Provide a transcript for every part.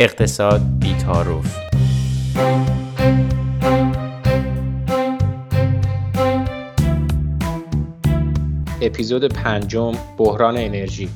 اقتصاد بیتاروف اپیزود پنجم بحران انرژی.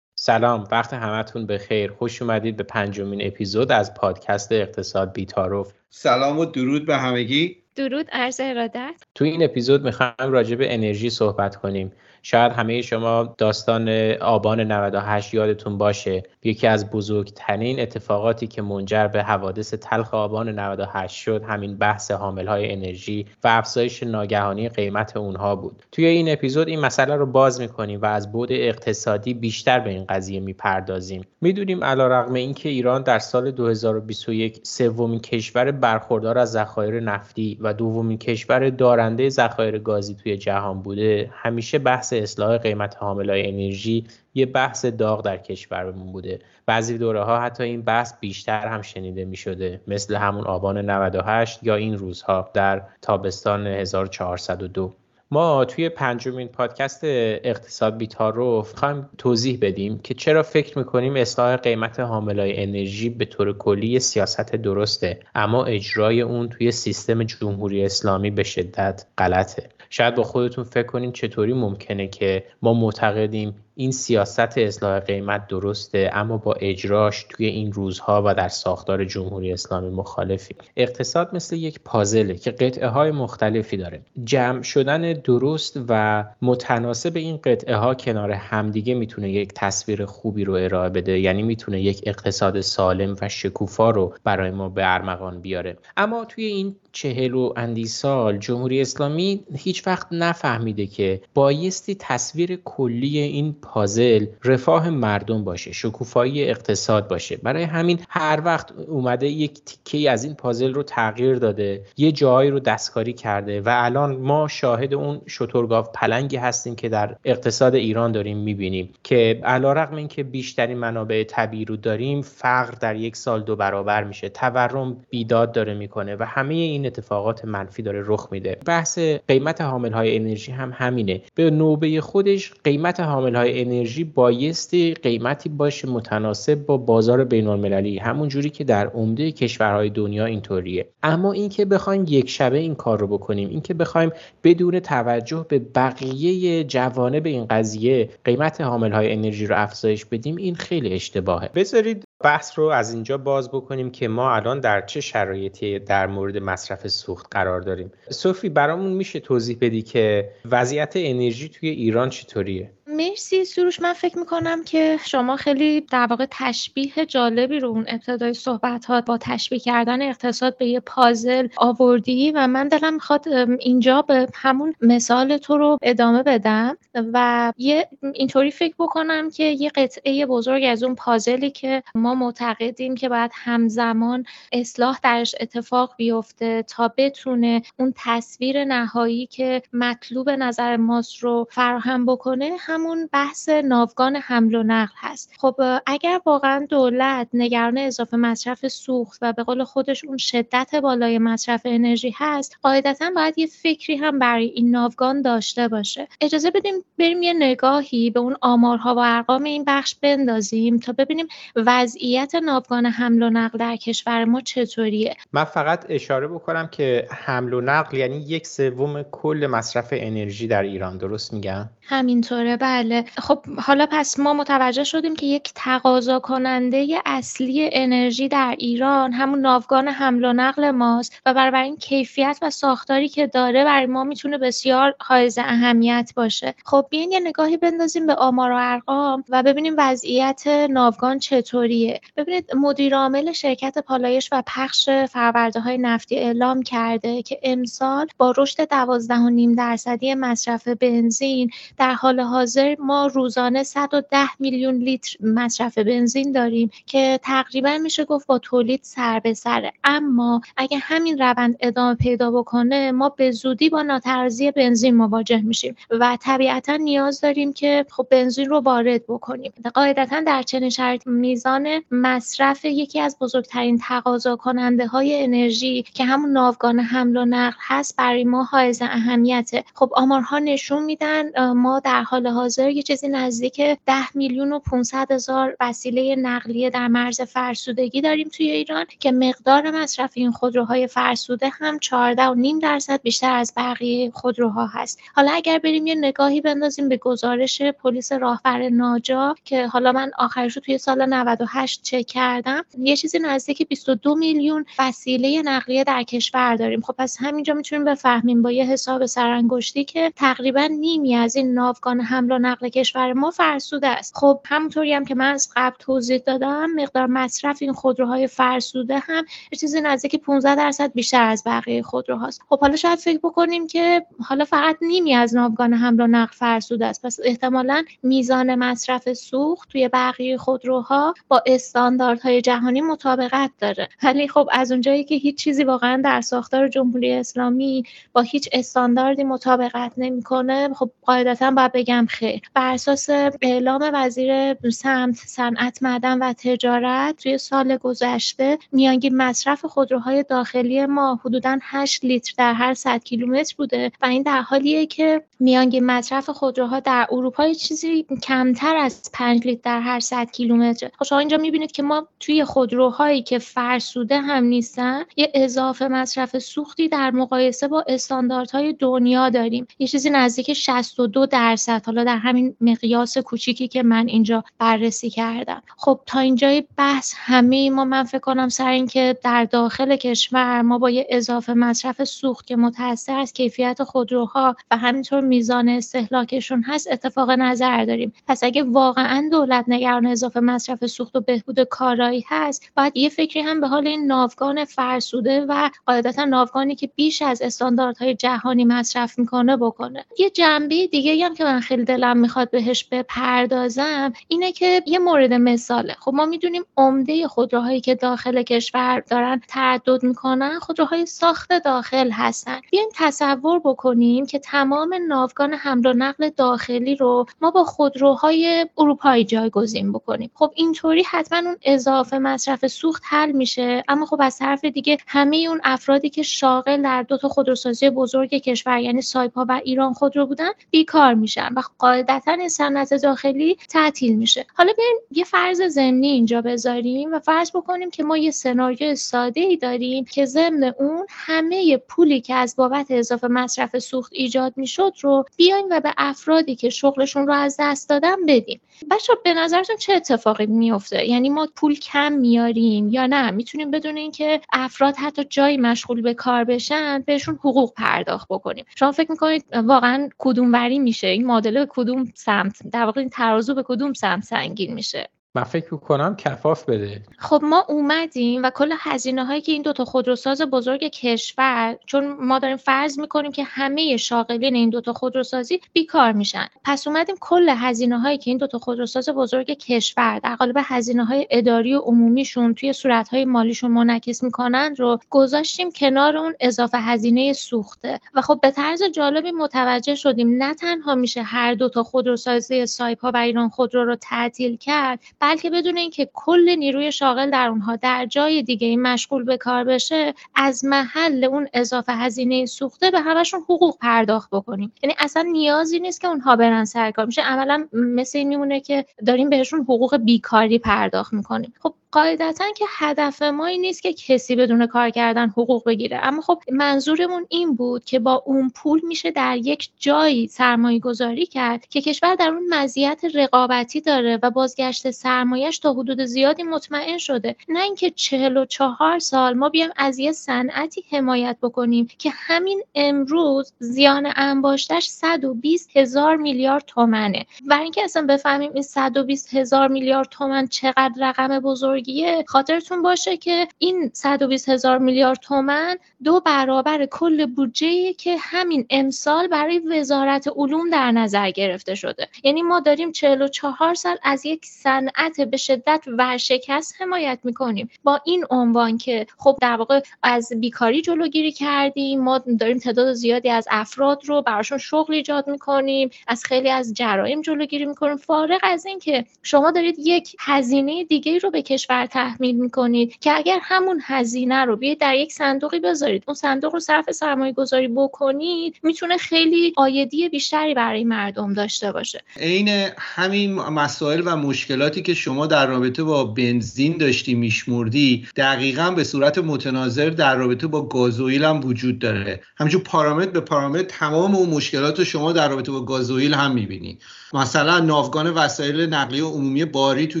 سلام وقت همتون بخیر. خوش اومدید به پنجمین اپیزود از پادکست اقتصاد بیتاروف. سلام و درود به همگی. درود عرض ارادت. تو این اپیزود می‌خوایم راجع به انرژی صحبت کنیم. شاید همه شما داستان آبان 98 یادتون باشه. یکی از بزرگترین اتفاقاتی که منجر به حوادث تلخ آبان 98 شد همین بحث حامل های انرژی و افزایش ناگهانی قیمت اونها بود. توی این اپیزود این مسئله رو باز می‌کنیم و از بود اقتصادی بیشتر به این قضیه می‌پردازیم. می‌دونیم علیرغم اینکه ایران در سال 2021 سومین کشور برخوردار از ذخایر نفتی و دومین کشور دارنده ذخایر گازی توی جهان بوده همیشه بحث اصلاح قیمت حاملای انرژی یه بحث داغ در کشورمون بوده. بعضی دوره ها حتی این بحث بیشتر هم شنیده می شده مثل همون آبان 98 یا این روزها در تابستان 1402 ما توی پنجمین پادکست اقتصاد بیتاروف خواهیم توضیح بدیم که چرا فکر می‌کنیم اصلاح قیمت حاملای انرژی به طور کلی سیاست درسته اما اجرای اون توی سیستم جمهوری اسلامی به شدت غلطه. شاید با خودتون فکر کنین چطوری ممکنه که ما معتقدیم این سیاست اصلاح قیمت درسته اما با اجراش توی این روزها و در ساختار جمهوری اسلامی مخالفی. اقتصاد مثل یک پازله که قطعه های مختلفی داره. جمع شدن درست و متناسب این قطعه ها کنار همدیگه می‌تونه یک تصویر خوبی رو ارائه بده یعنی می‌تونه یک اقتصاد سالم و شکوفا رو برای ما به ارمغان بیاره. اما توی این چهل و اندی سال جمهوری اسلامی هیچ وقت نفهمیده که بایستی تصویر کلی این پازل رفاه مردم باشه شکوفایی اقتصاد باشه. برای همین هر وقت اومده یک تیکه از این پازل رو تغییر داده یه جایی رو دستکاری کرده و الان ما شاهد اون شترگاف پلنگی هستیم که در اقتصاد ایران داریم می‌بینیم که علیرغم اینکه بیشترین منابع طبیعی رو داریم فقر در یک سال دو برابر میشه. تورم بیداد داره می‌کنه و همه این اتفاقات منفی داره رخ میده. بحث قیمت حامل های انرژی هم همینه. به نوبه خودش قیمت حامل های انرژی بایستی قیمتی باشه متناسب با بازار بین المللی همون جوری که در عمده کشورهای دنیا اینطوریه. اما اینکه بخوایم یک شبه این کار رو بکنیم اینکه بخوایم بدون توجه به بقیه جوانب این قضیه قیمت حامل های انرژی رو افزایش بدیم این خیلی اشتباهه. بذارید بحث رو از اینجا باز بکنیم که ما الان در چه شرایطی در مورد مصرف سوخت قرار داریم. صوفی برامون میشه توضیح بدی که وضعیت انرژی توی ایران چطوریه؟ مرسی سروش من فکر می‌کنم که شما خیلی در واقع تشبیه جالبی رو اون ابتدای صحبت ها با تشبیه کردن اقتصاد به یه پازل آوردی و من دلم می‌خواد اینجا به همون مثال تو رو ادامه بدم و یه اینطوری فکر بکنم که یه قطعه بزرگ از اون پازلی که ما معتقدیم که باید همزمان اصلاح درش اتفاق بیفته تا بتونه اون تصویر نهایی که مطلوب نظر ماست رو فراهم بکنه همون همون بحث ناوگان حمل و نقل هست. خب اگر واقعا دولت نگران اضافه مصرف سوخت و به قول خودش اون شدت بالای مصرف انرژی هست قاعدتا باید یه فکری هم برای این ناوگان داشته باشه. اجازه بدیم بریم یه نگاهی به اون آمارها و ارقام این بخش بندازیم تا ببینیم وضعیت ناوگان حمل و نقل در کشور ما چطوریه. من فقط اشاره بکنم که حمل و نقل یعنی یک سوم کل مصرف انرژی در ایران درست میگم؟ همینطوره بله. خب حالا پس ما متوجه شدیم که یک تقاضا کننده اصلی انرژی در ایران همون ناوگان حمل و نقل ماست و برای این کیفیت و ساختاری که داره برای ما می‌تونه بسیار حائز اهمیت باشه. خب بیاین یه نگاهی بندازیم به آمار و ارقام و ببینیم وضعیت ناوگان چطوریه. ببینید مدیر عامل شرکت پالایش و پخش فرورده های نفتی اعلام کرده که امسال با رشد 12.5 درصدی مصرف بنزین در حال حاضر حاضر ما روزانه 110 میلیون لیتر مصرف بنزین داریم که تقریبا میشه گفت با تولید سر به سره اما اگه همین روند ادامه پیدا بکنه ما به زودی با ناترزی بنزین مواجه میشیم و طبیعتا نیاز داریم که خب بنزین رو وارد بکنیم. قاعدتا در چنین شرایط میزان مصرف یکی از بزرگترین تقاضا کننده های انرژی که همون ناوگان حمل و نقل هست برای ما حائز اهمیته. خب آمارها نشون میدن ما در حال حاضر یه چیزی نزدیک 10 میلیون و 500 هزار وسیله نقلیه در مرز فرسودگی داریم توی ایران که مقدار مصرف این خودروهای فرسوده هم 14 و نیم درصد بیشتر از بقیه خودروها هست. حالا اگر بریم یه نگاهی بندازیم به گزارش پلیس راهبر ناجا که حالا من آخرش رو توی سال 98 چک کردم یه چیزی نزدیک 22 میلیون وسیله نقلیه در کشور داریم. خب پس همینجا می‌تونیم بفهمیم با یه حساب سرانگشتی که تقریبا نیمی از این ناوگان حمل و نقل کشور ما فرسوده است. خب همونطوری هم که من از قبل توضیح دادم مقدار مصرف این خودروهای فرسوده هم چیزی نزدیک 15 درصد بیشتر از بقیه خودروهاست. خب حالا شاید فکر بکنیم که حالا فقط نیمی از ناوگان حمل و نقل فرسوده است. پس احتمالا میزان مصرف سوخت توی بقیه خودروها با استانداردهای جهانی مطابقت داره. ولی خب از اونجایی که هیچ چیزی واقعا در ساختار جمهوری اسلامی با هیچ استانداردی مطابقت نمی‌کنه خب قاعدتا باید بگم خیر بر اساس اعلام وزیر سمت صنعت معدن و تجارت توی سال گذشته میانگین مصرف خودروهای داخلی ما حدودا 8 لیتر در هر 100 کیلومتر بوده و این در حالیه که میانگین مصرف خودروها در اروپا چیزی کمتر از 5 لیتر در هر 100 کیلومتر خب شما اینجا می‌بینید که ما توی خودروهایی که فرسوده هم نیستن یه اضافه مصرف سوختی در مقایسه با استانداردهای دنیا داریم. یه چیزی نزدیک 62 درصد حالا در همین مقیاس کوچیکی که من اینجا بررسی کردم. خب تا اینجای بحث همه ما من فکر کنم سر اینکه در داخل کشور ما با یه اضافه مصرف سوخت که متأثر از کیفیت خودروها و همینطور میزان استهلاکشون هست اتفاق نظر داریم. پس اگه واقعا دولت نگران اضافه مصرف سوخت و بهبود کارایی هست باید یه فکری هم به حال این ناوگان فرسوده و قاعدتا ناوگانی که بیش از استانداردهای جهانی مصرف می‌کنه بکنه. یه جنبه دیگه هم که من خیلی دلم می‌خواد بهش بپردازم اینه که یه مورد مثاله. خب ما می‌دونیم عمده خودروهایی که داخل کشور دارن تردد می‌کنن خودروهای ساخت داخل هستن. بیایم تصور بکنیم که تمام ناوگان حمل و نقل داخلی رو ما با خودروهای اروپایی جایگزین بکنیم. خب اینطوری حتما اون اضافه مصرف سوخت حل میشه اما خب از طرف دیگه همه اون افرادی که شاغل در دو تا خودروسازی بزرگ کشور یعنی سایپا و ایران خودرو بودن بیکار میشن و قاعدتا این صنعت داخلی تعطیل میشه. حالا بیایم یه فرض ضمنی اینجا بذاریم و فرض بکنیم که ما یه سناریو ساده ای داریم که ضمن اون همه پولی که از بابت اضافه مصرف سوخت ایجاد می‌شد رو بیایم و به افرادی که شغلشون رو از دست دادن بدیم بچه به نظرتون چه اتفاقی میفته یعنی ما پول کم میاریم یا نه؟ می‌تونیم بدون اینکه افراد حتی جایی مشغول به کار بشن بهشون حقوق پرداخت بکنیم. شما فکر می‌کنید واقعا کدوم وری میشه؟ این معادله به کدوم سمت در واقع این ترازو به کدوم سمت سنگین میشه؟ من فکر کنم کفاف بده. خب ما اومدیم و کل هزینه هایی که این دوتا خودروساز بزرگ کشور چون ما داریم فرض می‌کنیم که همه شاغلین این دوتا خودروسازی بیکار میشن. پس اومدیم کل هزینه هایی که این دوتا خودروساز بزرگ کشور در قالب هزینه های اداری و عمومیشون توی صورت های مالیشون منعکس می‌کنن رو گذاشتیم کنار اون اضافه هزینه سوخته. و خب به طرز جالبی متوجه شدیم نه تنها میشه هر دوتا خودروسازی سایپا و ایران خودرو رو تعطیل کرد بلکه بدون اینکه کل نیروی شاغل در اونها در جای دیگه مشغول به کار بشه از محل اون اضافه هزینه سوخته به همشون حقوق پرداخت بکنیم. یعنی اصلا نیازی نیست که اونها برن سر کار میشه عملا مثل این میمونه که داریم بهشون حقوق بیکاری پرداخت می‌کنیم. خب قاعدتا که هدف ما این نیست که کسی بدون کار کردن حقوق بگیره. اما خب منظورمون این بود که با اون پول میشه در یک جایی سرمایه گذاری کرد که کشور در اون مزیت رقابتی داره و بازگشت سرمایهش تا حدود زیادی مطمئن شده. نه اینکه چهل و چهار سال ما بیایم از یه صنعتی حمایت بکنیم که همین امروز زیان انباشتش 120 هزار میلیارد تومنه. برای اینکه اصلا بفهمیم این 120 هزار میلیارد تومن چقدر رقم بزرگ بزرگیه خاطرتون باشه که این 120 هزار میلیارد تومن دو برابر کل بودجه که همین امسال برای وزارت علوم در نظر گرفته شده. یعنی ما داریم 44 سال از یک صنعت به شدت ورشکست حمایت می‌کنیم. با این عنوان که خب در واقع از بیکاری جلوگیری کردیم ما داریم تعداد زیادی از افراد رو براشون شغل ایجاد می‌کنیم از خیلی از جرایم جلوگیری می‌کنیم. فارغ از اینکه شما دارید یک هزینه دیگه رو به کشور تحمیل می‌کنید که اگر همون هزینه رو بیاید در یک صندوقی بذارید اون صندوق رو صرف سرمایه گذاری بکنید می‌تونه خیلی آیدی بیشتری برای مردم داشته باشه. عین همین مسائل و مشکلاتی که شما در رابطه با بنزین داشتی میشمردی دقیقا به صورت متناظر در رابطه با گازوئیل هم وجود داره. همچون پارامتر به پارامتر تمام اون مشکلات رو شما در رابطه با گازوئیل هم می‌بینی. مثلا ناوگان وسایل نقلیه عمومی باری تو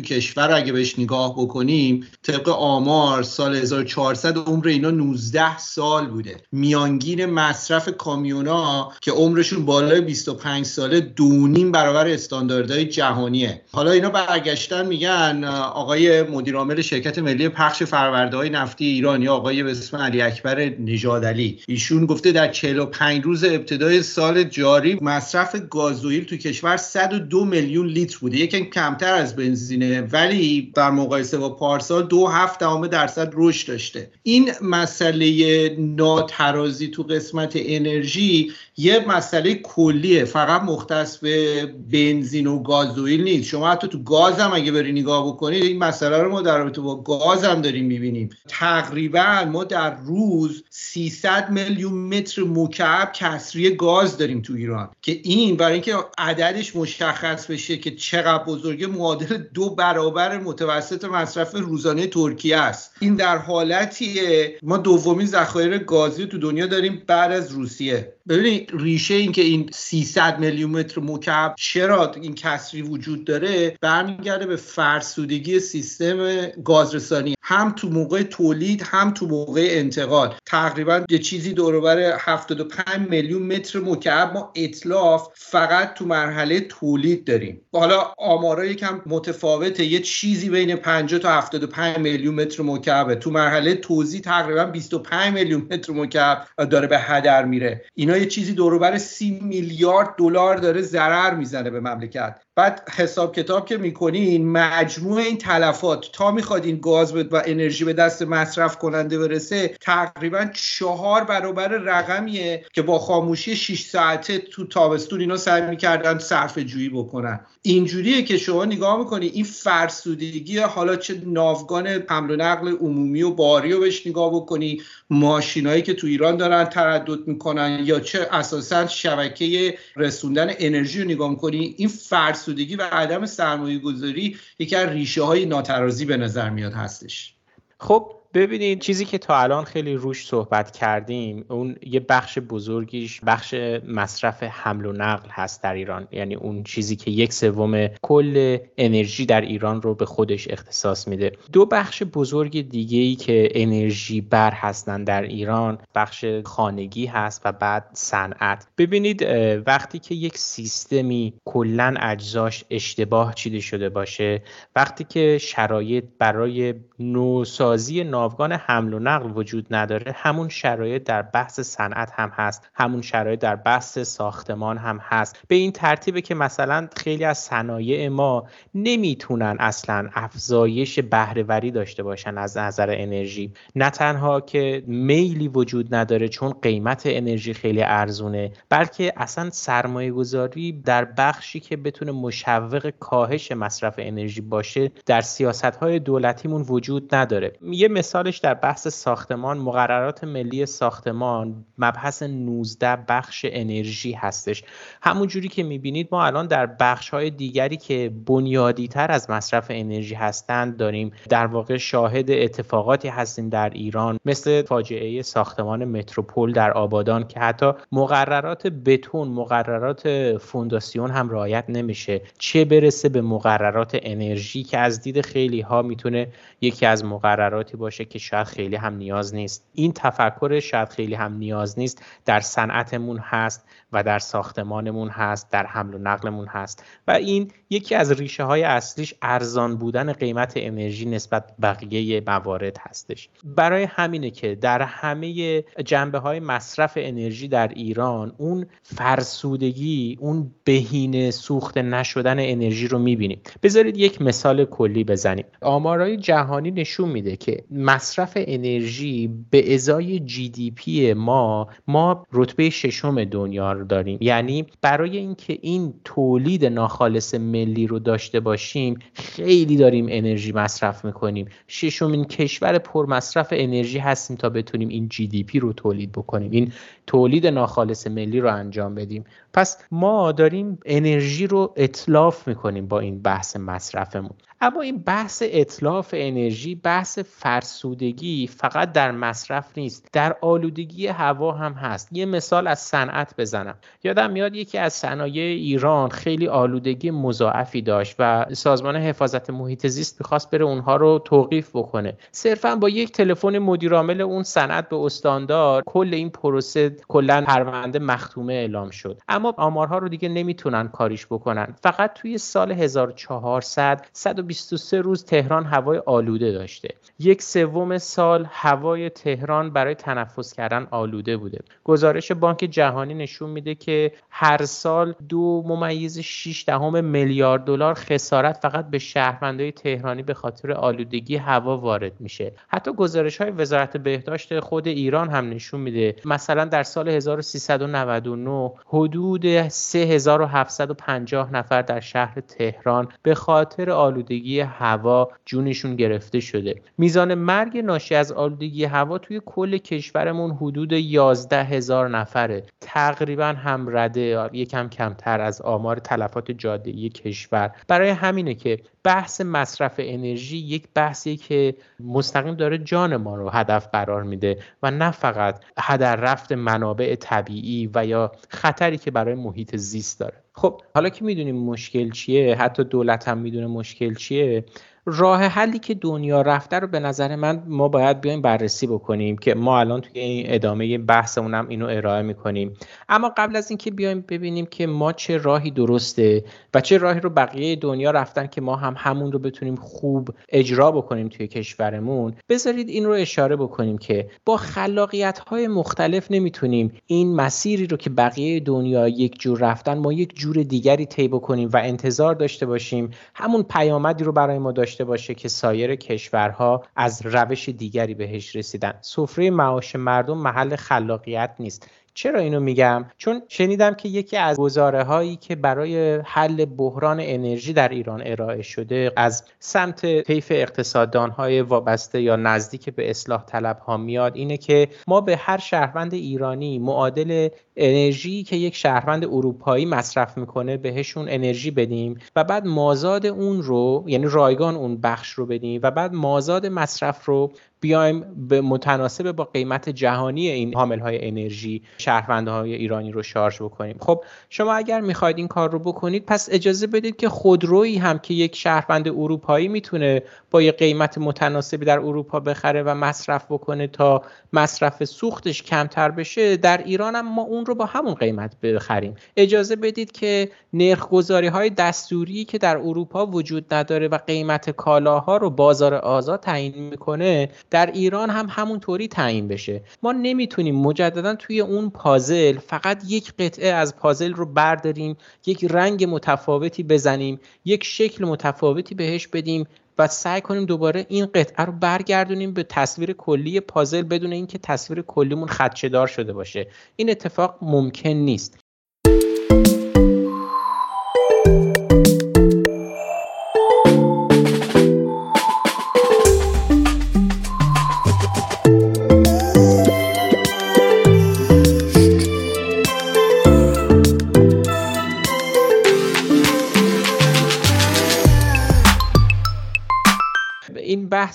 کشور اگه بهش نگاه بکنیم طبق آمار سال 1400 عمر اینا 19 سال بوده. میانگین مصرف کامیونا که عمرشون بالای 25 ساله دونیم برابر استانداردهای جهانیه. حالا اینا برگشتن میگن آقای مدیرعامل شرکت ملی پخش فرورده های نفتی ایران یا آقای به اسم علی اکبر نژادعلی ایشون گفته در 45 روز ابتدای سال جاری مصرف گازوئیل تو کشور 102 میلیون لیتر بوده. یکم کمتر از بنزینه. ولی در مقایسه با پارسال دو هفت درصد رشد داشته. این مسئله ناترازی تو قسمت انرژی یه مسئله کلیه فقط مختص به بنزین و گازوئیل نیست. شما حتی تو گاز هم اگه بری نگاه بکنید این مسئله رو ما در رابطه با گاز هم داریم می‌بینیم. تقریبا ما در روز 300 میلیون متر مکعب کسری گاز داریم تو ایران که این برای اینکه عددش مشخص بشه که چقدر بزرگه معادل دو برابر متوسط مصرف روزانه ترکیه است. این در حالتیه. ما دومین ذخایر گازی تو دنیا داریم بعد از روسیه. ببینید ریشه این که این 300 میلیون متر مکعب چرا این کسری وجود داره برمیگرده به فرسودگی سیستم گازرسانی. هم تو موقع تولید هم تو موقع انتقال. تقریبا یه چیزی دوروبر 75 میلیون متر مکعب ما اطلاف فقط تو مرحله تولید داریم. حالا آمارا یکم متفاوته. یه چیزی بین 50 تا 75 میلیون متر مکعبه. تو مرحله توزیع تقریبا 25 میلیون متر مکعب داره به هدر میره. اینا یه چیزی دوروبر سی میلیارد دلار داره ضرر می‌زنه به مملکت. بعد حساب کتاب که می‌کنین مجموع این تلفات تا می‌خواد این گاز و انرژی به دست مصرف کننده برسه تقریبا چهار برابر رقمیه که با خاموشی 6 ساعته تو تابستون اینا سعی می‌کردن صرف جویی بکنن. اینجوریه که شما نگاه می‌کنی این فرسودگی حالا چه ناوگان حمل و نقل عمومی و باری رو بهش نگاه بکنی ماشینایی که تو ایران دارن تردد می‌کنن یا چه اساسا شبکه رسوندن انرژی رو نگاه می‌کنی این فرسودگی و عدم سرمایه گذاری یکی از ریشه های ناترازی به نظر میاد هستش. خب ببینید چیزی که تا الان خیلی روش صحبت کردیم اون یه بخش بزرگیش بخش مصرف حمل و نقل هست در ایران. یعنی اون چیزی که یک سوم کل انرژی در ایران رو به خودش اختصاص میده. دو بخش بزرگ دیگه ای که انرژی بر هستن در ایران بخش خانگی هست و بعد صنعت. ببینید وقتی که یک سیستمی کلا اجزاش اشتباه چیده شده باشه وقتی که شرایط برای نوسازی ناوگان حمل و نقل وجود نداره همون شرایط در بحث صنعت هم هست همون شرایط در بحث ساختمان هم هست. به این ترتیبه که مثلا خیلی از صنایع ما نمی‌تونن اصلا افزایش بهرهوری داشته باشن از نظر انرژی. نه تنها که میلی وجود نداره چون قیمت انرژی خیلی ارزونه بلکه اصلا سرمایه گذاری در بخشی که بتونه مشوق کاهش مصرف انرژی باشه در سیاست های دولتیمون وجود نداره. یه مثالش در بحث ساختمان مقررات ملی ساختمان مبحث 19 بخش انرژی هستش. همون جوری که می‌بینید ما الان در بخش های دیگری که بنیادی تر از مصرف انرژی هستند داریم. در واقع شاهد اتفاقاتی هستیم در ایران مثل فاجعه ساختمان متروپول در آبادان که حتی مقررات بتون مقررات فونداسیون هم رعایت نمیشه. چه برسه به مقررات انرژی که از دید خیلی ها می‌تونه یکی از مقرراتی باشه؟ باشه که شاید خیلی هم نیاز نیست. این تفکر شاید خیلی هم نیاز نیست در صنعتمون هست و در ساختمانمون هست در حمل و نقلمون هست. و این یکی از ریشه های اصلیش ارزان بودن قیمت انرژی نسبت بقیه موارد هستش. برای همینه که در همه جنبه های مصرف انرژی در ایران اون فرسودگی اون بهینه سوخت نشدن انرژی رو می‌بینیم. بذارید یک مثال کلی بزنیم. آمارای جهانی نشون میده که مصرف انرژی به ازای جی دی پی ما ما رتبه ششم دنیا رو داریم. یعنی برای اینکه این تولید ناخالص ملی رو داشته باشیم خیلی داریم انرژی مصرف می‌کنیم. ششمین کشور پر مصرف انرژی هستیم تا بتونیم این جی دی پی رو تولید بکنیم. این تولید ناخالص ملی رو انجام بدیم. پس ما داریم انرژی رو اطلاف می‌کنیم با این بحث مصرفمون. اما این بحث اطلاف انرژی بحث فرسودگی فقط در مصرف نیست در آلودگی هوا هم هست. یه مثال از صنعت بزنم. یادم میاد یکی از صنایع ایران خیلی آلودگی مضاعفی داشت و سازمان حفاظت محیط زیست می‌خواست بره اونها رو توقیف بکنه. صرفا با یک تلفن مدیرعامل اون صنعت به استاندار کل این پروسه کلا پرونده مختومه اعلام شد. اما آمارها رو دیگه نمی‌تونن کاریش بکنن. فقط توی سال 1400 123 روز تهران هوای آلوده داشته. یک سوم سال هوای تهران برای تنفس کردن آلوده بوده. گزارش بانک جهانی نشون میده که هر سال دو ممیز 6 دهم میلیارد دلار خسارت فقط به شهروندای تهرانی به خاطر آلودگی هوا وارد میشه. حتی گزارش های وزارت بهداشت خود ایران هم نشون میده. مثلا در سال 1399 حدود 3750 نفر در شهر تهران به خاطر آلودگی هوا جونشون گرفته شده. میزان مرگ ناشی از آلودگی هوا توی کل کشورمون حدود 11 هزار نفره. تقریبا هم رده یکم کمتر از آمار تلفات جاده کشور. برای همینه که بحث مصرف انرژی یک بحثی که مستقیم داره جان ما رو هدف قرار میده و نه فقط هدر رفت منابع طبیعی و یا خطری که برای محیط زیست داره. خب حالا که می‌دونیم مشکل چیه؟ حتی دولت هم می‌دونه مشکل چیه؟ راه حلی که دنیا رفته رو به نظر من ما باید بیایم بررسی بکنیم که ما الان توی این ادامه بحثمون اینو ارائه می‌کنیم. اما قبل از اینکه بیایم ببینیم که ما چه راهی درسته و چه راهی رو بقیه دنیا رفتن که ما هم همون رو بتونیم خوب اجرا بکنیم توی کشورمون بذارید این رو اشاره بکنیم که با خلاقیت های مختلف نمی‌تونیم این مسیری رو که بقیه دنیا یک جور رفتن ما یک جور دیگری طی بکنیم و انتظار داشته باشیم همون پیامدی رو برای ما داشته باشه که سایر کشورها از روش دیگری بهش رسیدن. سفره معاش مردم محل خلاقیت نیست. چرا اینو میگم؟ چون شنیدم که یکی از گزاره هایی که برای حل بحران انرژی در ایران ارائه شده از سمت طیف اقتصاددان های وابسته یا نزدیک به اصلاح طلب ها میاد اینه که ما به هر شهروند ایرانی معادل انرژی که یک شهروند اروپایی مصرف می‌کنه بهشون انرژی بدیم و بعد مازاد اون رو یعنی رایگان اون بخش رو بدیم و بعد مازاد مصرف رو بیایم به متناسب با قیمت جهانی این حامل های انرژی شهروندهای ایرانی رو شارژ بکنیم. خب شما اگر می‌خواید این کار رو بکنید پس اجازه بدید که خودرویی هم که یک شهروند اروپایی می‌تونه با یه قیمت متناسبی در اروپا بخره و مصرف بکنه تا مصرف سوختش کمتر بشه در ایران هم ما اون رو با همون قیمت بخریم. اجازه بدید که نرخ گذاری های دستوری که در اروپا وجود نداره و قیمت کالاها رو بازار آزاد تعیین می‌کنه در ایران هم همونطوری تعیین بشه. ما نمی‌تونیم مجددا توی اون پازل فقط یک قطعه از پازل رو برداریم یک رنگ متفاوتی بزنیم یک شکل متفاوتی بهش بدیم و سعی کنیم دوباره این قطعه رو برگردونیم به تصویر کلی پازل بدون اینکه تصویر کلیمون خدشهدار شده باشه. این اتفاق ممکن نیست.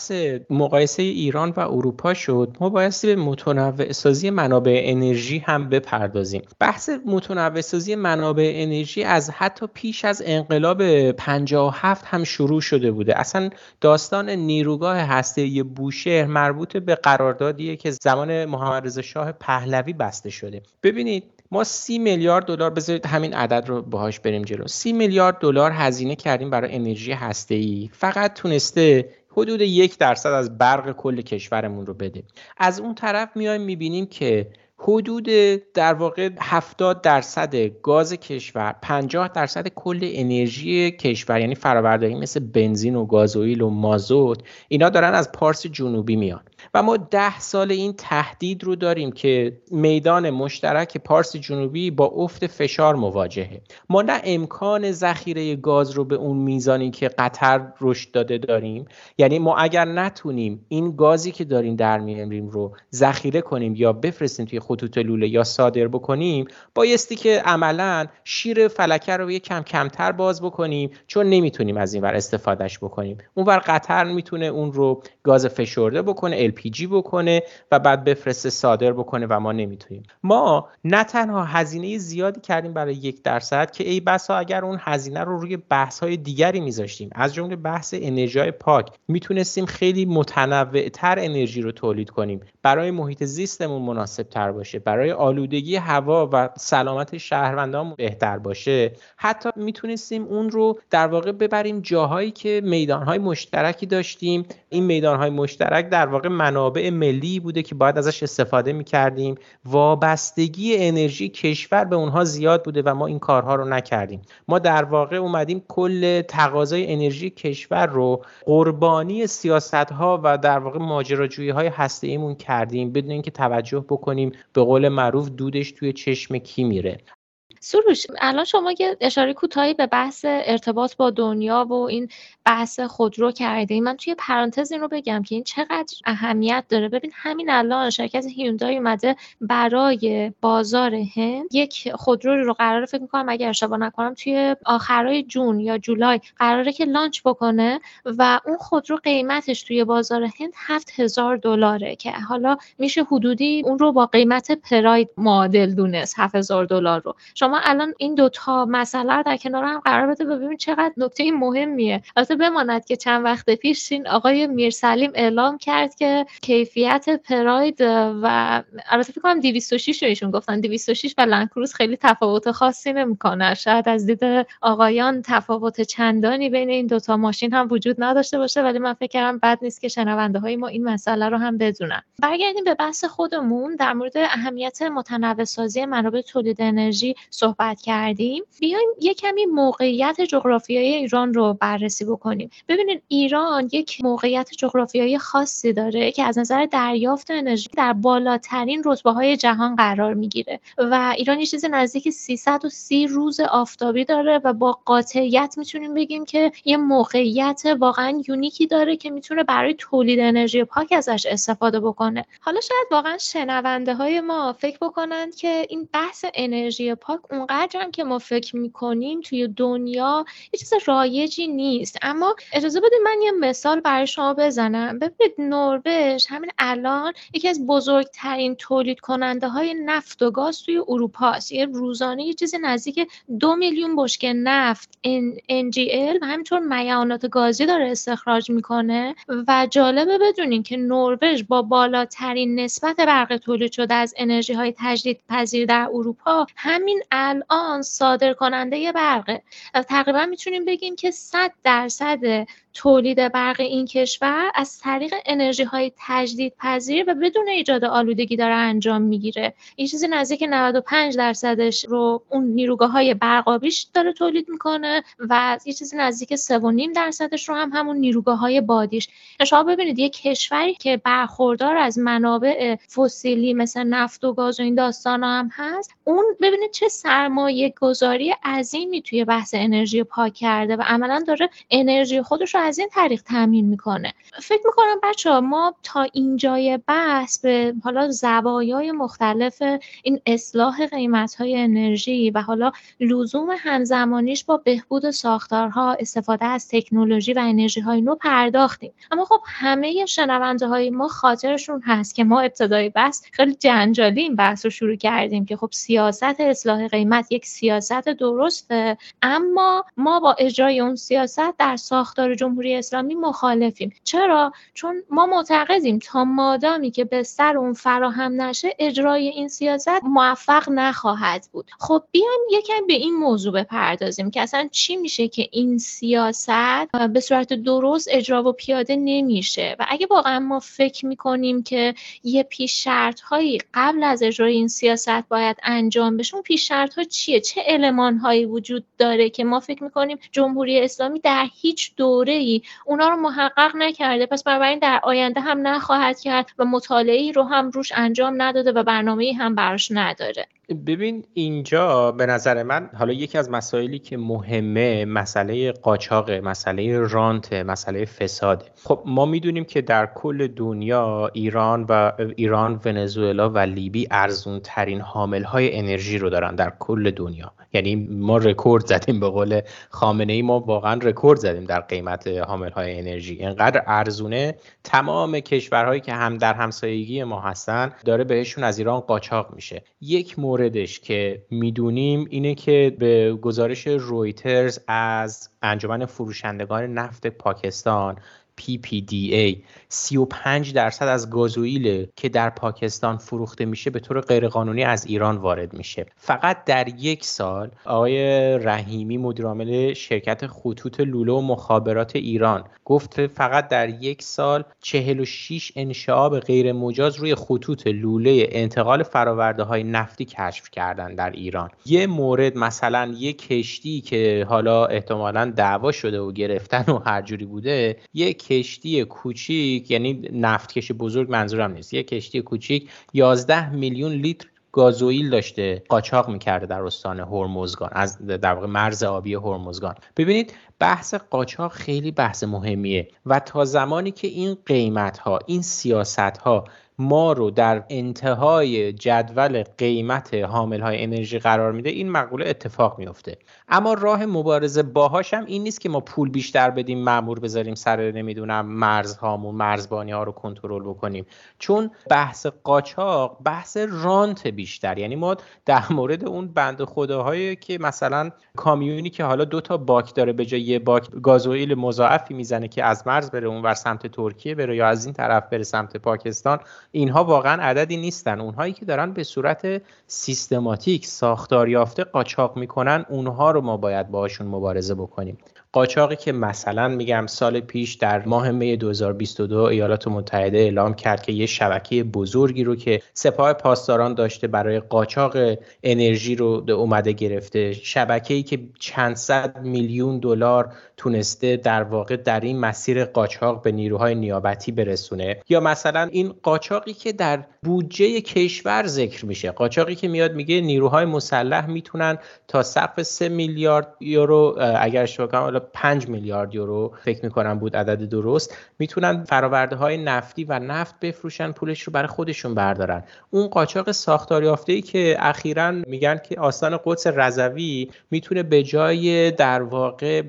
بحث مقایسه ایران و اروپا شد ما بایستی به متنوع سازی منابع انرژی هم بپردازیم. بحث متنوع سازی منابع انرژی از حتی پیش از انقلاب 57 هم شروع شده بوده. اصلا داستان نیروگاه هسته بوشهر مربوط به قراردادیه که زمان محمد رضا شاه پهلوی بسته شده. ببینید ما سی میلیارد دلار بذارید همین عدد رو باهاش بریم جلو. سی میلیارد دلار هزینه کردیم برای انرژی هسته‌ای. فقط تونسته حدود یک درصد از برق کل کشورمون رو بده از اون طرف میایم می‌بینیم که حدود در واقع 70 درصد گاز کشور 50 درصد کل انرژی کشور یعنی فرآورداری مثل بنزین و گازوئیل و مازوت اینا دارن از پارس جنوبی میان. و ما ده سال این تهدید رو داریم که میدان مشترک پارس جنوبی با افت فشار مواجهه. ما نه امکان ذخیره گاز رو به اون میزانی که قطر رشد داده داریم. یعنی ما اگر نتونیم این گازی که داریم در میاریم رو ذخیره کنیم یا بفرستیم توی خطوط لوله یا صادر بکنیم بایستی که عملا شیر فلکه رو یه کم کمتر باز بکنیم چون نمی‌تونیم از این ور استفادهش بکنیم. اونور قطر می‌تونه اون رو گاز فشرده بکنه LPG بکنه و بعد بفرسته صادر بکنه و ما نمی‌تونیم. ما نه تنها هزینه زیادی کردیم برای یک درصد که ای بسا اگر اون هزینه رو روی بحث های دیگری میذاشتیم از جمله بحث انرژی پاک می‌تونستیم خیلی متنوع تر انرژی رو تولید کنیم. برای محیط زیستمون مناسب تر باشه برای آلودگی هوا و سلامت شهروندان بهتر باشه. حتی می‌تونستیم اون رو در واقع ببریم جاهایی که میدانهای مشترکی داشتیم. این میدانهای مشترک در واقع منابع ملی بوده که باید ازش استفاده می‌کردیم. وابستگی انرژی کشور به اونها زیاد بوده و ما این کارها رو نکردیم. ما در واقع اومدیم کل تقاضای انرژی کشور رو قربانی سیاست ها و در واقع ماجراجویی های هسته ایمون کردیم بدون اینکه توجه بکنیم. به قول معروف دودش توی چشم کی میره. سروش الان شما یه اشاره کوتاهی به بحث ارتباط با دنیا و این بحث خودرو کرده من توی پرانتز این رو بگم که این چقدر اهمیت داره. ببین همین الان شرکت هیوندای اومده برای بازار هند یک خودرو رو قرار فکر می‌کنم اگر اشتباه نکنم توی آخرای جون یا جولای قراره که لانچ بکنه و اون خودرو قیمتش توی بازار هند هفت هزار دلاره که حالا میشه حدودی اون رو با قیمت پراید معادل دونست هفت هزار دلار رو. شما الان این دوتا مسئله در کنار هم قرار بده ببینید چقدر نکته مهمیه. البته بماند که چند وقت پیش این آقای میرسلیم اعلام کرد که کیفیت پراید و البته فکر کنم 206 رو ایشون گفتن. 206 و لنکروز خیلی تفاوت خاصی نمی‌کنه. شاید از دید آقایان تفاوت چندانی بین این دوتا ماشین هم وجود نداشته باشه ولی من فکر کردم بد نیست که شنونده های ما این مسئله رو هم بدونن. برگردیم به بحث خودمون. در مورد اهمیت متنوع سازی منابع تولید انرژی صحبت کردیم بیایم یه کمی موقعیت جغرافیایی ایران رو بررسی بکنیم. ببینید ایران یک موقعیت جغرافیایی خاصی داره که از نظر دریافت انرژی در بالاترین رتبه های جهان قرار می‌گیره و ایران یه چیز نزدیک 330 روز آفتابی داره و با قاطعیت می‌تونیم بگیم که یه موقعیت واقعا یونیکی داره که می‌تونه برای تولید انرژی پاک ازش استفاده بکنه. حالا شاید واقعا شنونده های ما فکر بکنن که این بحث انرژی پاک اونقدر هم که ما فکر می‌کنیم توی دنیا یه چیز رایجی نیست. اما اجازه بدید من یه مثال برای شما بزنم. ببینید نروژ همین الان یکی از بزرگترین تولید کننده های نفت و گاز توی اروپا است. یه روزانه یه چیز نزدیک دو میلیون بشکه نفت NGL و همینطور میانات گازی داره استخراج می‌کنه. و جالبه بدونین که نروژ با بالاترین نسبت برق تولید شده از انرژی های تجدید پذیر در اروپا همین الان صادر کننده برقه. تقریبا می‌تونیم بگیم که 100 درصد تولید برق این کشور از طریق انرژی های تجدید پذیر و بدون ایجاد آلودگی داره انجام می‌گیره. این چیزی نزدیک 95 درصدش رو اون نیروگاه های برقابیش داره تولید می‌کنه و یه چیزی نزدیک 3.5 درصدش رو هم همون نیروگاه های بادیش. شما ببینید یه کشوری که برخوردار از منابع فسیلی مثل نفت و گاز و این داستان هم هست اون ببینید چه سرمایه گذاری عظیمی توی بحث انرژی پاک کرده و عملا داره انرژی خودش رو از این طریق تامین می‌کنه. فکر می‌کنم بچه ها ما تا اینجای بحث به حالا زوایای مختلف این اصلاح قیمت های انرژی و حالا لزوم همزمانیش با بهبود ساختارها استفاده از تکنولوژی و انرژی های نو پرداختیم. اما خب همه شنونده های ما خاطرشون هست که ما ابتدای بحث خیلی جنجالی این بحث رو شروع کردیم که خب سیاست اصلاح قیمت یک سیاست درسته. اما ما با اجرای اون سیاست در ساختار جمهوری اسلامی مخالفیم. چرا؟ چون ما معتقدیم تا مادامی که به سر اون فراهم نشه اجرای این سیاست موفق نخواهد بود. خب بیایم یکم به این موضوع بپردازیم که اصلا چی میشه که این سیاست به صورت درست اجرا و پیاده نمیشه. و اگه واقعا ما فکر می‌کنیم که یه پیش شرط هایی قبل از اجرای این سیاست باید انجام بشه اون پیش شرط ها چیه؟ چه علمان هایی وجود داره که ما فکر می‌کنیم جمهوری اسلامی در هیچ دوره ای اونا رو محقق نکرده. پس بنابراین در آینده هم نخواهد کرد و مطالعه رو هم روش انجام نداده و برنامه هم براش نداره. ببین اینجا به نظر من حالا یکی از مسائلی که مهمه مسئله قاچاق مسئله رانت مسئله فساد خب ما می‌دونیم که در کل دنیا ایران و ایران ونزوئلا و لیبی ارزون ترین حامل های انرژی رو دارن در کل دنیا. یعنی ما رکورد زدیم به قول خامنه ای ما واقعا رکورد زدیم در قیمت حامل های انرژی. اینقدر ارزونه تمام کشورهایی که هم در همسایگی ما هستن داره بهشون از ایران قاچاق میشه. یک موردش که می‌دونیم اینه که به گزارش رویترز از انجمن فروشندگان نفت پاکستان PPDA 35 درصد از گازوئیل که در پاکستان فروخته میشه به طور غیرقانونی از ایران وارد میشه. فقط در یک سال آقای رحیمی مدیرعامل شرکت خطوط لوله و مخابرات ایران گفت فقط در یک سال 46 انشعاب غیر مجاز روی خطوط لوله انتقال فراورده های نفتی کشف کردن در ایران. یه مورد مثلا یه کشتی که حالا احتمالا دعوا شده و گرفتن و هر جوری بوده یک کشتی کوچیک یعنی نفتکش بزرگ منظورم نیست. یه کشتی کوچیک 11 میلیون لیتر گازوئیل داشته قاچاق می‌کرده در استان هرمزگان از در واقع مرز آبی هرمزگان. ببینید بحث قاچاق خیلی بحث مهمیه و تا زمانی که این قیمت ها این سیاست ها ما رو در انتهای جدول قیمت حامل های انرژی قرار میده این مقوله اتفاق میفته اما راه مبارزه باهاش هم این نیست که ما پول بیشتر بدیم معمور بذاریم سر نمی‌دونم مرزهامون مرزبانی ها رو کنترل بکنیم. چون بحث قاچاق بحث رانت بیشتر. یعنی ما در مورد اون بند خداهایی که مثلا کامیونی که حالا دو تا باک داره به جای یه باک گازوئیل مضاعفی می‌زنه که از مرز بره اون ور سمت ترکیه بره یا از این طرف بره سمت پاکستان اینها واقعا عددی نیستن. اونهایی که دارن به صورت سیستماتیک ساختار یافته قاچاق می‌کنن اونها رو ما باید باشون مبارزه بکنیم. قاچاقی که مثلا میگم سال پیش در ماه می 2022 ایالات متحده اعلام کرد که یه شبکه بزرگی رو که سپاه پاسداران داشته برای قاچاق انرژی رو اومده گرفته شبکه‌ای که چند صد میلیون دلار تونسته در واقع در این مسیر قاچاق به نیروهای نیابتی برسونه. یا مثلا این قاچاقی که در بودجه کشور ذکر میشه. قاچاقی که میاد میگه نیروهای مسلح می‌تونن تا سقف 3 میلیارد یورو اگر اشتباه کنم 5 میلیارد یورو فکر می‌کنم بود عدد درست می‌تونن فراورده های نفتی و نفت بفروشن پولش رو برای خودشون بردارن. اون قاچاق ساختار یافته ای که اخیرا میگن که آستان قدس رضوی می‌تونه به جای در واقع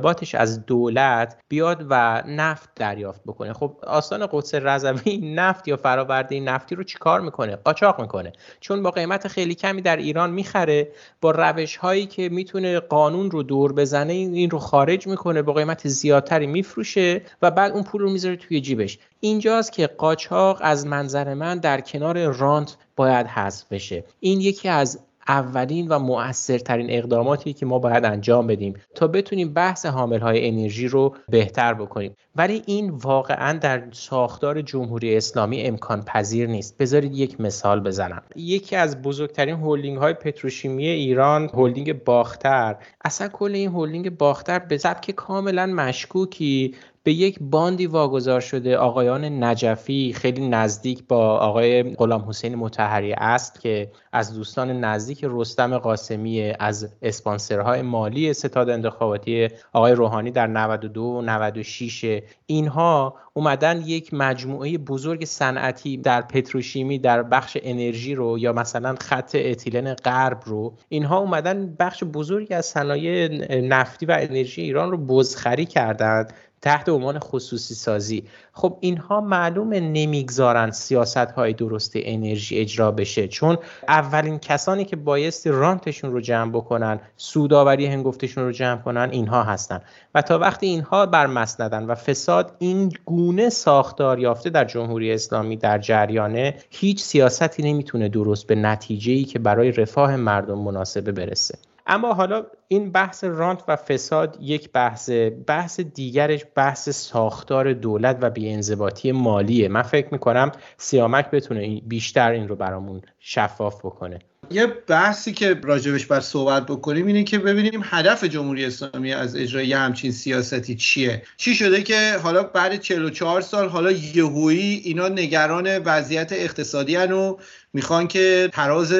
مطالباتش از دولت بیاد و نفت دریافت بکنه. خب آستان قدس رضوی نفت یا فراورده نفتی رو چیکار می‌کنه؟ قاچاق می‌کنه. چون با قیمت خیلی کمی در ایران می‌خره با روش هایی که می‌تونه قانون رو دور بزنه این رو خارج می‌کنه با قیمت زیادتری میفروشه و بعد اون پول رو می‌ذاره توی جیبش. اینجاست که قاچاق از منظر من در کنار رانت باید حذف بشه. این یکی از اولین و مؤثرترین اقداماتی که ما باید انجام بدیم تا بتونیم بحث حامل های انرژی رو بهتر بکنیم. ولی این واقعا در ساختار جمهوری اسلامی امکان پذیر نیست. بذارید یک مثال بزنم. یکی از بزرگترین هلدینگ های پتروشیمی ایران هلدینگ باختر. اصلا کل این هلدینگ باختر به سبک کاملا مشکوکی. به یک باندی واگذار شده آقایان نجفی خیلی نزدیک با آقای غلام حسین متحری است که از دوستان نزدیک رستم قاسمی از اسپانسرهای مالی ستاد انتخاباتی آقای روحانی در 92 و 96 اینها اومدن یک مجموعه بزرگ صنعتی در پتروشیمی در بخش انرژی رو یا مثلا خط اتیلن غرب رو اینها اومدن بخش بزرگی از صنایع نفتی و انرژی ایران رو بزخری کردند تحت عنوان خصوصی سازی. خب اینها معلومه نمی‌گذارن سیاست های درست انرژی اجرا بشه چون اولین کسانی که بایستی رانتشون رو جمع بکنن سوداوری هنگفتشون رو جمع کنن اینها هستن. و تا وقتی اینها بر مسندن و فساد این گونه ساختار یافته در جمهوری اسلامی در جریانه هیچ سیاستی نمی‌تونه درست به نتیجه که برای رفاه مردم مناسبه برسه. اما حالا این بحث رانت و فساد یک بحث بحث دیگرش بحث ساختار دولت و بیانضباطی مالیه. من فکر می‌کنم سیامک بتونه بیشتر این رو برامون شفاف بکنه. یه بحثی که راجبش بر صحبت بکنیم اینه که ببینیم هدف جمهوری اسلامی از اجرای همچین سیاستی چیه؟ چی شده که حالا بعد 44 سال حالا یهویی اینا نگران وضعیت اقتصادی و می‌خوان که تراز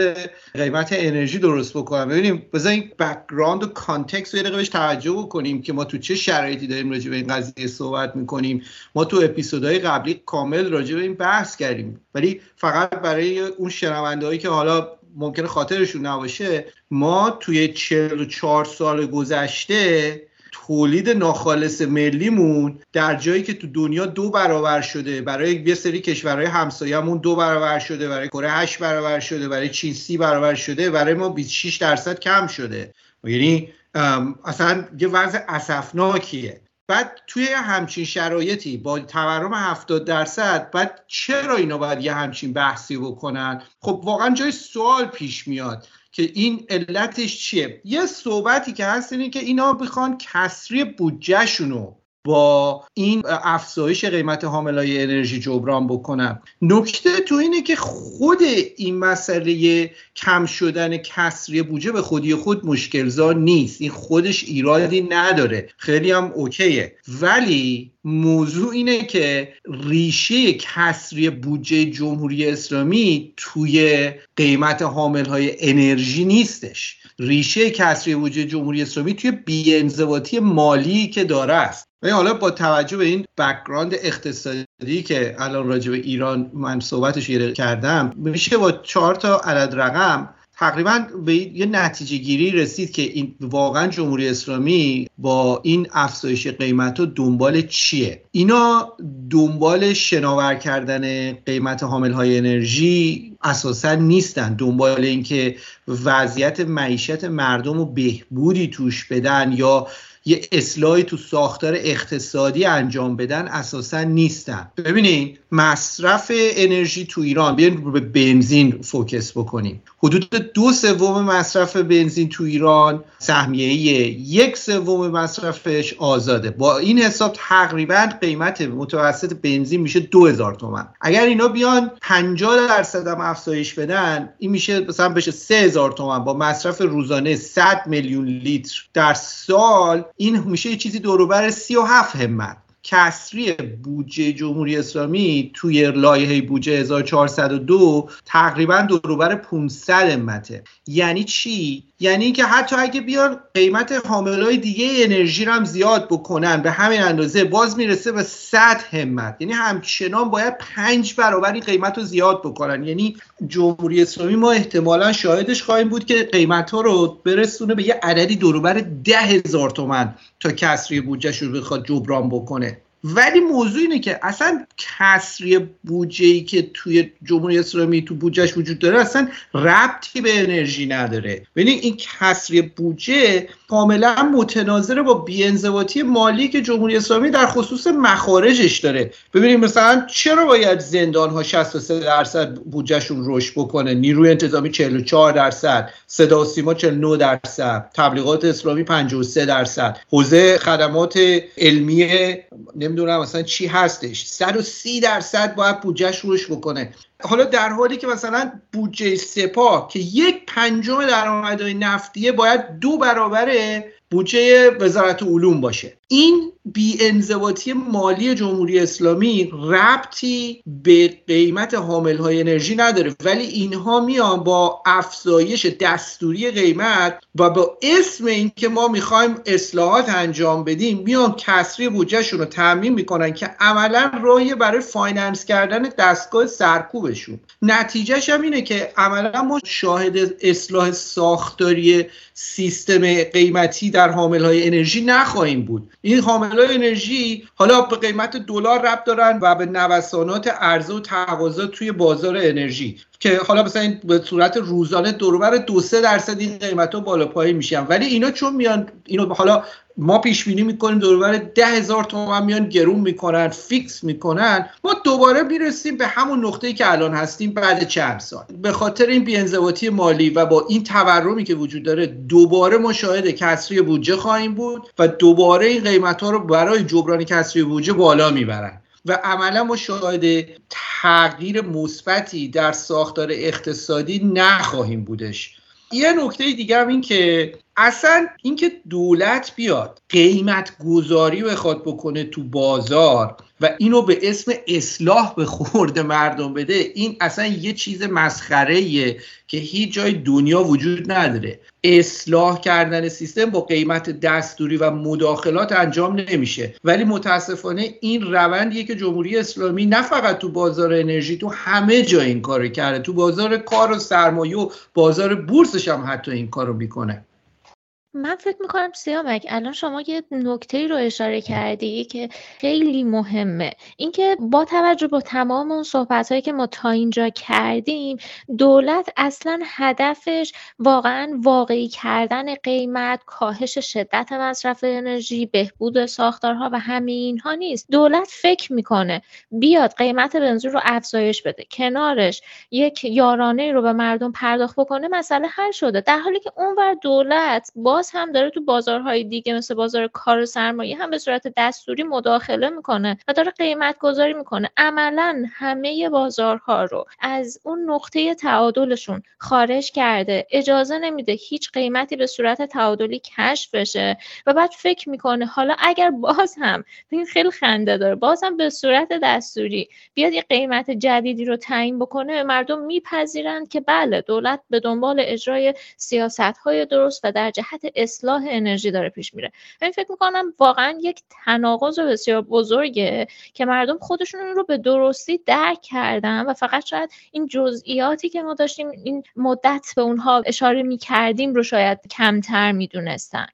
قیمت انرژی درست بکنن. ببینیم بذارین background و context رو یه بهش توجه بکنیم که ما تو چه شرایطی داریم راجع به این قضیه صحبت می‌کنیم. ما تو اپیزودهای قبلی کامل راجع به این بحث کردیم. ولی فقط برای اون شنوندهایی که حالا ممکنه خاطرشون نباشه ما توی 44 سال گذشته تولید ناخالص ملیمون در جایی که تو دنیا دو برابر شده برای یه سری کشورهای همسایه‌مون دو برابر شده برای کره 8 برابر شده برای چین 30 برابر شده برای ما 26 درصد کم شده. یعنی اصلا یه وضع اسفناکیه. بعد توی همچین شرایطی با تورم 70 درصد بعد چرا اینا باید یه همچین بحثی بکنن؟ خب واقعا جای سوال پیش میاد که این علتش چیه؟ یه صحبتی که هست اینه که اینا بخوان کسری بودجهشونو با این افزایش قیمت حاملای انرژی جبران بکنم. نکته تو اینه که خود این مسئله کم شدن کسری بودجه به خودی خود مشکل‌زا نیست. این خودش ایرادی نداره. خیلی هم OK ه. ولی موضوع اینه که ریشه کسری بودجه جمهوری اسلامی توی قیمت حامل های انرژی نیستش. ریشه کسری بودجه جمهوری اسلامی توی بیانضباطی مالی که داره است. و حالا با توجه به این background اقتصادی که الان راجع به ایران من صحبتش کردم میشه با چهار تا عدد رقم تقریبا به یه نتیجه گیری رسید که این واقعا جمهوری اسلامی با این افزایش قیمت و دنبال چیه؟ اینا دنبال شناور کردن قیمت حامل های انرژی اساسا نیستن. دنبال اینکه وضعیت معیشت مردم رو بهبودی توش بدن یا یه اصلاحی تو ساختار اقتصادی انجام بدن اساسا نیستن. ببینید مصرف انرژی تو ایران بیاین به بنزین فوکس بکنیم. حدود دو سوم مصرف بنزین تو ایران سهمیه یک سوم مصرفش آزاده. با این حساب تقریبا قیمت متوسط بنزین میشه 2000 تومن. اگر اینا بیان 50 درصد هم افزایش بدن این میشه مثلا بشه 3000 تومن. با مصرف روزانه 100 میلیون لیتر. در سال این میشه یه چیزی دوروبر 37 همت. کسری بودجه جمهوری اسلامی توی لایحه بودجه 1402 تقریبا دوروبر 500 همته یعنی چی؟ یعنی اینکه حتی اگه بیان قیمت های دیگه انرژی رو هم زیاد بکنن به همین اندازه باز می‌رسه به 100 همت. یعنی همچنان باید پنج برابر این قیمت رو زیاد بکنن. یعنی جمهوری اسلامی ما احتمالا شاهدش خواهیم بود که قیمت ها رو برسونه به یه عددی ده هزار تومن تا کسری بودجهش رو بخواد جبران بکنه. ولی موضوع اینه که اصلا کسری بودجه ای که توی جمهوری اسلامی تو بودجهش وجود داره اصلا ربطی به انرژی نداره. ببینید این کسری بودجه کاملا متناظر با بیانضباطی مالی که جمهوری اسلامی در خصوص مخارجش داره. ببینید مثلا چرا باید زندان ها 63 درصد بودجهشون رشد بکنه؟ نیروی انتظامی 44 درصد صدا و سیما 49 درصد تبلیغات اسلامی 53 درصد. حوزه خدمات علمی نمی‌دونم مثلا چی هستش. 130 درصد باید بودجهش روش بکنه. حالا در حالی که مثلا بودجه سپاه که یک پنجم درآمدهای نفتیه باید دو برابر بودجه وزارت علوم باشه. این بی‌انضباطی مالی جمهوری اسلامی ربطی به قیمت حامل های انرژی نداره. ولی اینها میان با افزایش دستوری قیمت و با اسم اینکه ما می‌خوایم اصلاحات انجام بدیم میان کسری بودجهشون رو تأمین می‌کنن که عملا راهی برای finance کردن دستگاه سرکوبشون. نتیجهش هم اینه که عملا ما شاهد اصلاح ساختاری سیستم قیمتی در حامل های انرژی نخواهیم بود. این حامل های انرژی حالا به قیمت دلار ربط دارن و به نوسانات عرضه و تقاضا توی بازار انرژی. که حالا مثلا به صورت روزانه دوربر دو سه درصد این قیمت ها بالا پایین میشن. ولی اینا چون میان اینو حالا ما پیش بینی می‌کنیم دوربر ده هزار تومن میان گرون می‌کنن فیکس می‌کنن ما دوباره می‌رسیم به همون نقطه که الان هستیم بعد چند سال. به خاطر این بیانضباطی مالی و با این تورمی که وجود داره دوباره ما شاهد کسری بودجه خواهیم بود و دوباره این قیمت ها رو برای جبران کسری بودجه بالا می‌برن. و عملا ما شاهد تغییر مثبتی در ساختار اقتصادی نخواهیم بودش. یه نکته دیگه هم این که اصلا اینکه دولت بیاد قیمت گذاری بخواد بکنه تو بازار و اینو به اسم اصلاح به خورد مردم بده این اصلا یه چیز مسخره که هیچ جای دنیا وجود نداره. اصلاح کردن سیستم با قیمت دستوری و مداخلات انجام نمیشه. ولی متاسفانه این روندیه که جمهوری اسلامی نه فقط تو بازار انرژی تو همه جا این کارو کرده. تو بازار کار و سرمایه و بازار بورسش هم حتی این کارو می‌کنه. من فکر می‌کنم سیامک الان شما یه نکته رو اشاره کردی که خیلی مهمه. اینکه با توجه به تمام اون صحبت هایی که ما تا اینجا کردیم دولت اصلا هدفش واقعا واقعی کردن قیمت کاهش شدت مصرف انرژی بهبود ساختارها و همه اینها نیست. دولت فکر می‌کنه بیاد قیمت بنزین رو افزایش بده. کنارش یک یارانه رو به مردم پرداخت بکنه مسئله حل شده. در حالی که اونور دولت با باز هم داره تو بازارهای دیگه مثل بازار کار و سرمایه هم به صورت دستوری مداخله می‌کنه و داره قیمت گذاری می‌کنه. عملا همه بازارها رو از اون نقطه تعادلشون خارج کرده. اجازه نمیده هیچ قیمتی به صورت تعادلی کشف بشه و بعد فکر می‌کنه حالا اگر باز هم این خیلی خنده داره باز هم به صورت دستوری بیاد یه قیمت جدیدی رو تعیین بکنه مردم میپذیرند که بله دولت به دنبال اجرای سیاست های درست و در جهت اصلاح انرژی داره پیش میره. من فکر می‌کنم واقعا یک تناقض بسیار بزرگه که مردم خودشون رو به درستی درک کردن و فقط شاید این جزئیاتی که ما داشتیم این مدت به اونها اشاره می‌کردیم رو شاید کمتر می‌دونستن.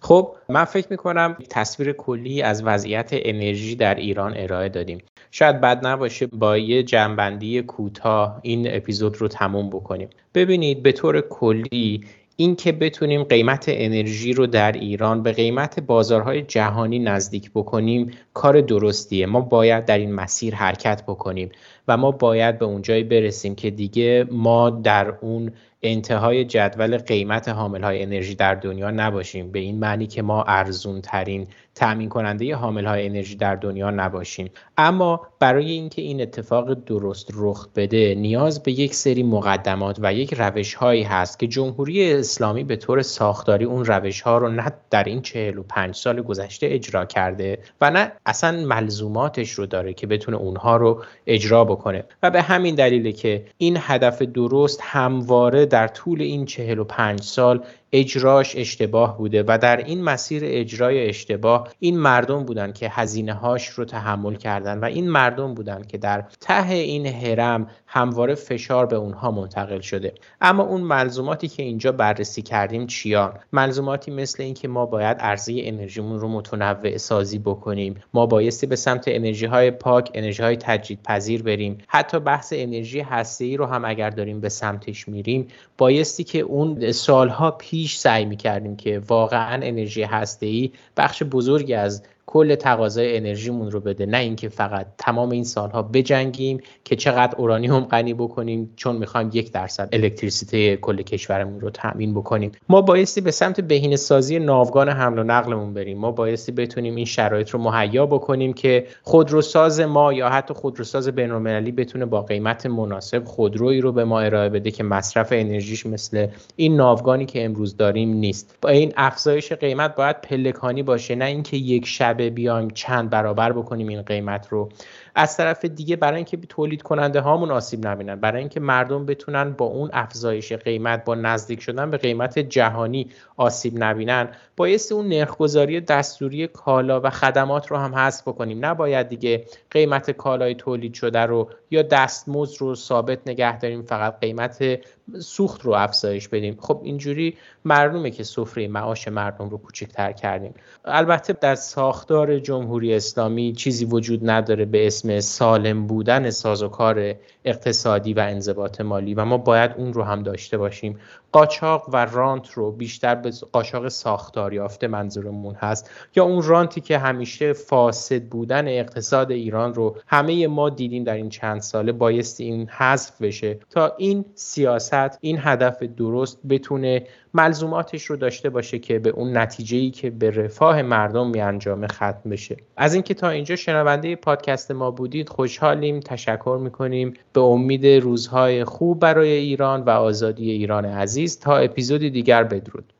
خب من فکر می‌کنم تصویر کلی از وضعیت انرژی در ایران ارائه دادیم. شاید بد نباشه با یه جنبندی کوتاه این اپیزود رو تموم بکنیم. ببینید به طور کلی اینکه بتونیم قیمت انرژی رو در ایران به قیمت بازارهای جهانی نزدیک بکنیم کار درستیه. ما باید در این مسیر حرکت بکنیم و ما باید به اونجایی برسیم که دیگه ما در اون انتهای جدول قیمت حامل های انرژی در دنیا نباشیم. به این معنی که ما ارزون ترین تأمین کننده حامل های انرژی در دنیا نباشیم اما برای اینکه این اتفاق درست رخ بده نیاز به یک سری مقدمات و یک روش هایی هست که جمهوری اسلامی به طور ساختاری اون روش ها رو نه در این پنج سال گذشته اجرا کرده و نه اصلا ملزوماتش رو داره که بتونه اونها رو اجرا بکنه. و به همین دلیله که این هدف درست همواره در طول این پنج سال اجراش اشتباه بوده و در این مسیر اجرای اشتباه این مردم بودن که هزینه هاش رو تحمل کردن و این مردم بودن که در ته این هرم همواره فشار به اونها منتقل شده. اما اون ملزوماتی که اینجا بررسی کردیم چیان؟ ملزوماتی مثل اینکه ما باید ارزی انرژیمون رو متنوع سازی بکنیم. ما بایستی به سمت انرژی های پاک انرژی های تجدید پذیر بریم. حتی بحث انرژی هسته ای رو هم اگر داریم به سمتش میریم بایستی که اون سالها پیش سعی می‌کردیم که واقعا انرژی هسته ای بخش بزرگی از کل تقاضای انرژیمون رو بده. نه اینکه فقط تمام این سالها بجنگیم که چقدر اورانیوم غنی بکنیم چون می‌خوایم یک درصد الکتریسیته کل کشورمون رو تامین بکنیم. ما بایستی به سمت بهینه سازی ناوگان حمل و نقلمون بریم. ما بایستی بتونیم این شرایط رو مهیا بکنیم که خودروساز ما یا حتی خودروساز بین‌المللی بتونه با قیمت مناسب خودرویی رو به ما ارائه بده که مصرف انرژیش مثل این ناوگانی که امروز داریم نیست. با این افزایش قیمت باید پلکانی باشه نه اینکه یک شبه بیایم چند برابر بکنیم این قیمت رو. از طرف دیگه برای اینکه تولید کننده هامون آسیب نبینن برای اینکه مردم بتونن با اون افزایش قیمت با نزدیک شدن به قیمت جهانی آسیب نبینن بایستی اون نرخگذاری دستوری کالا و خدمات رو هم حذف بکنیم. نباید دیگه قیمت کالای تولید شده رو یا دستمزد رو ثابت نگه داریم فقط قیمت سوخت رو افزایش بدیم. خب اینجوری معلومه که سفره معاش مردم رو کوچکتر کردیم. البته در ساختار جمهوری اسلامی چیزی وجود نداره به اسم سالم بودن سازوکار اقتصادی و انضباط مالی و ما باید اون رو هم داشته باشیم. قاچاق و رانت رو بیشتر به قاچاق ساختار یافته منظورمون هست یا اون رانتی که همیشه فاسد بودن اقتصاد ایران رو همه ما دیدیم در این چند ساله بایستی این حذف بشه تا این سیاست این هدف درست بتونه ملزوماتش رو داشته باشه که به اون نتیجه ای که به رفاه مردم می انجامه ختم بشه. از اینکه تا اینجا شنونده پادکست ما بودید خوشحالیم تشکر می‌کنیم. به امید روزهای خوب برای ایران و آزادی ایران عزیز تا اپیزودی دیگر بدرود.